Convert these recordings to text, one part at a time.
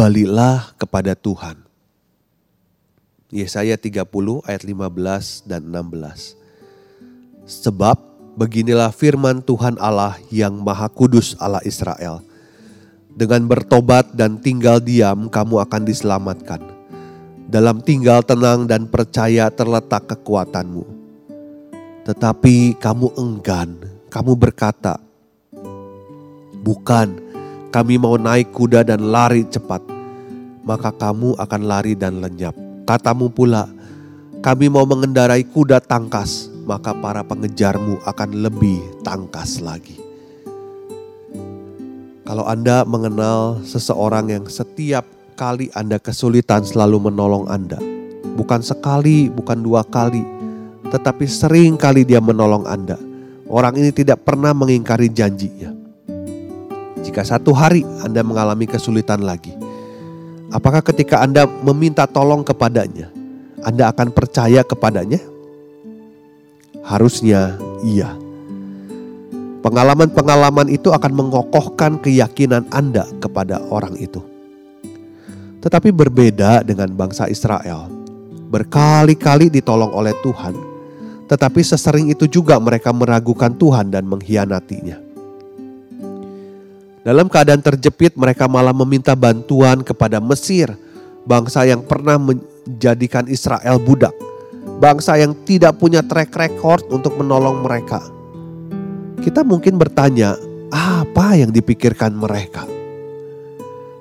Kembalilah kepada Tuhan. Yesaya 30 ayat 15 dan 16. Sebab beginilah firman Tuhan Allah yang Maha Kudus Allah Israel. Dengan bertobat dan tinggal diam kamu akan diselamatkan. Dalam tinggal tenang dan percaya terletak kekuatanmu. Tetapi kamu enggan, kamu berkata, Bukan, kami mau naik kuda dan lari cepat, maka kamu akan lari dan lenyap. Katamu pula, kami mau mengendarai kuda tangkas, maka para pengejarmu akan lebih tangkas lagi. Kalau Anda mengenal seseorang yang setiap kali Anda kesulitan selalu menolong Anda, bukan sekali, bukan dua kali, tetapi sering kali dia menolong Anda. Orang ini tidak pernah mengingkari janjinya. Jika satu hari Anda mengalami kesulitan lagi, apakah ketika Anda meminta tolong kepadanya, Anda akan percaya kepadanya? Harusnya iya. Pengalaman-pengalaman itu akan mengokohkan keyakinan Anda kepada orang itu. Tetapi berbeda dengan bangsa Israel. Berkali-kali ditolong oleh Tuhan, tetapi sesering itu juga mereka meragukan Tuhan dan mengkhianatinya. Dalam keadaan terjepit, mereka malah meminta bantuan kepada Mesir, bangsa yang pernah menjadikan Israel budak, bangsa yang tidak punya track record untuk menolong mereka. Kita mungkin bertanya, apa yang dipikirkan mereka?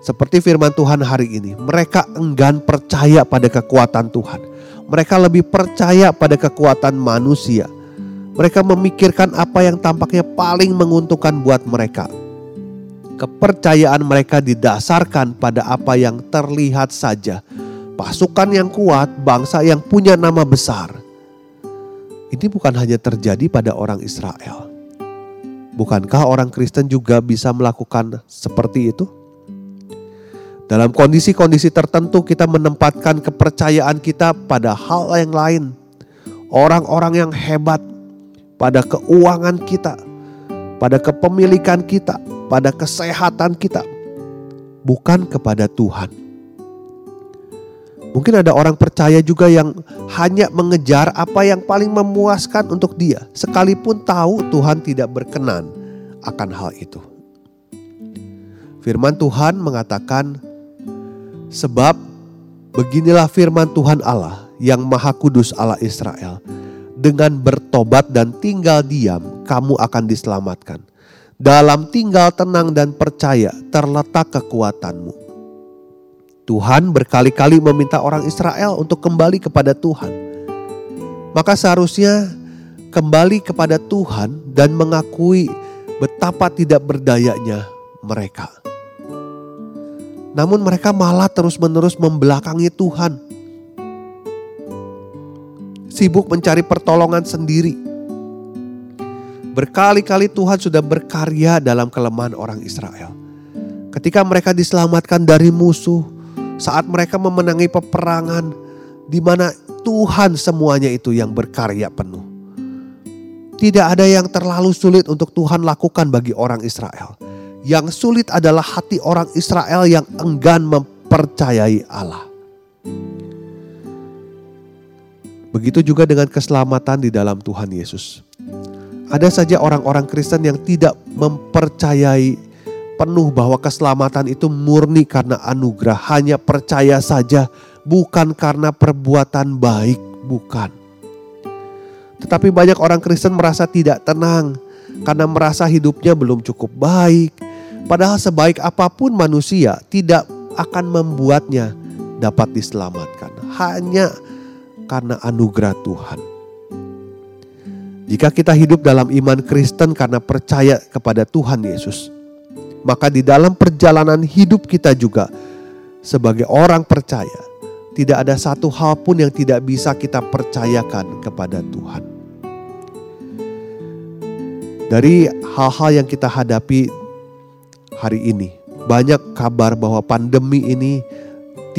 Seperti firman Tuhan hari ini, mereka enggan percaya pada kekuatan Tuhan. Mereka lebih percaya pada kekuatan manusia. Mereka memikirkan apa yang tampaknya paling menguntungkan buat mereka Kepercayaan mereka didasarkan pada apa yang terlihat saja. Pasukan yang kuat, bangsa yang punya nama besar. Ini bukan hanya terjadi pada orang Israel. Bukankah orang Kristen juga bisa melakukan seperti itu? Dalam kondisi-kondisi tertentu, kita menempatkan kepercayaan kita pada hal yang lain, orang-orang yang hebat, pada keuangan kita, pada kepemilikan kita, pada kesehatan kita, bukan kepada Tuhan. Mungkin ada orang percaya juga yang hanya mengejar apa yang paling memuaskan untuk dia, sekalipun tahu Tuhan tidak berkenan akan hal itu. Firman Tuhan mengatakan, "Sebab beginilah firman Tuhan Allah yang Maha Kudus Allah Israel: dengan bertobat dan tinggal diam, kamu akan diselamatkan. Dalam tinggal tenang dan percaya terletak kekuatanmu. Tuhan berkali-kali meminta orang Israel untuk kembali kepada Tuhan. Maka seharusnya kembali kepada Tuhan dan mengakui betapa tidak berdayanya mereka. Namun mereka malah terus-menerus membelakangi Tuhan. Sibuk mencari pertolongan sendiri Berkali-kali Tuhan sudah berkarya dalam kelemahan orang Israel. Ketika mereka diselamatkan dari musuh, saat mereka memenangi peperangan, di mana Tuhan semuanya itu yang berkarya penuh. Tidak ada yang terlalu sulit untuk Tuhan lakukan bagi orang Israel. Yang sulit adalah hati orang Israel yang enggan mempercayai Allah. Begitu juga dengan keselamatan di dalam Tuhan Yesus. Ada saja orang-orang Kristen yang tidak mempercayai penuh bahwa keselamatan itu murni karena anugerah, hanya percaya saja, bukan karena perbuatan baik, bukan. Tetapi banyak orang Kristen merasa tidak tenang karena merasa hidupnya belum cukup baik. Padahal sebaik apa pun manusia tidak akan membuatnya dapat diselamatkan. Hanya karena anugerah Tuhan. Jika kita hidup dalam iman Kristen karena percaya kepada Tuhan Yesus, maka di dalam perjalanan hidup kita juga sebagai orang percaya, tidak ada satu hal pun yang tidak bisa kita percayakan kepada Tuhan. Dari hal-hal yang kita hadapi hari ini, banyak kabar bahwa pandemi ini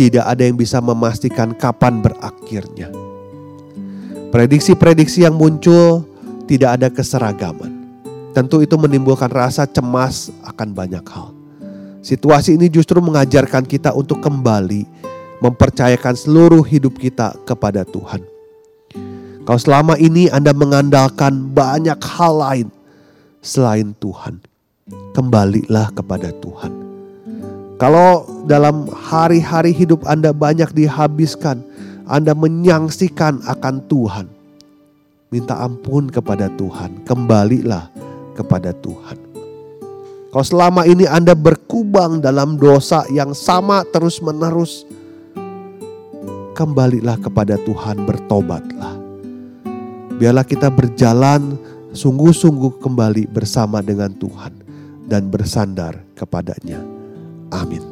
tidak ada yang bisa memastikan kapan berakhirnya. Prediksi-prediksi yang muncul tidak ada keseragaman. Tentu itu menimbulkan rasa cemas akan banyak hal. Situasi ini justru mengajarkan kita untuk kembali mempercayakan seluruh hidup kita kepada Tuhan. Kalau selama ini Anda mengandalkan banyak hal lain selain Tuhan, kembalilah kepada Tuhan. Kalau dalam hari-hari hidup Anda banyak dihabiskan, Anda menyangsikan akan Tuhan, minta ampun kepada Tuhan, kembalilah kepada Tuhan. Kalau selama ini Anda berkubang dalam dosa yang sama terus-menerus, kembalilah kepada Tuhan, bertobatlah. Biarlah kita berjalan sungguh-sungguh kembali bersama dengan Tuhan dan bersandar kepadanya. Amin.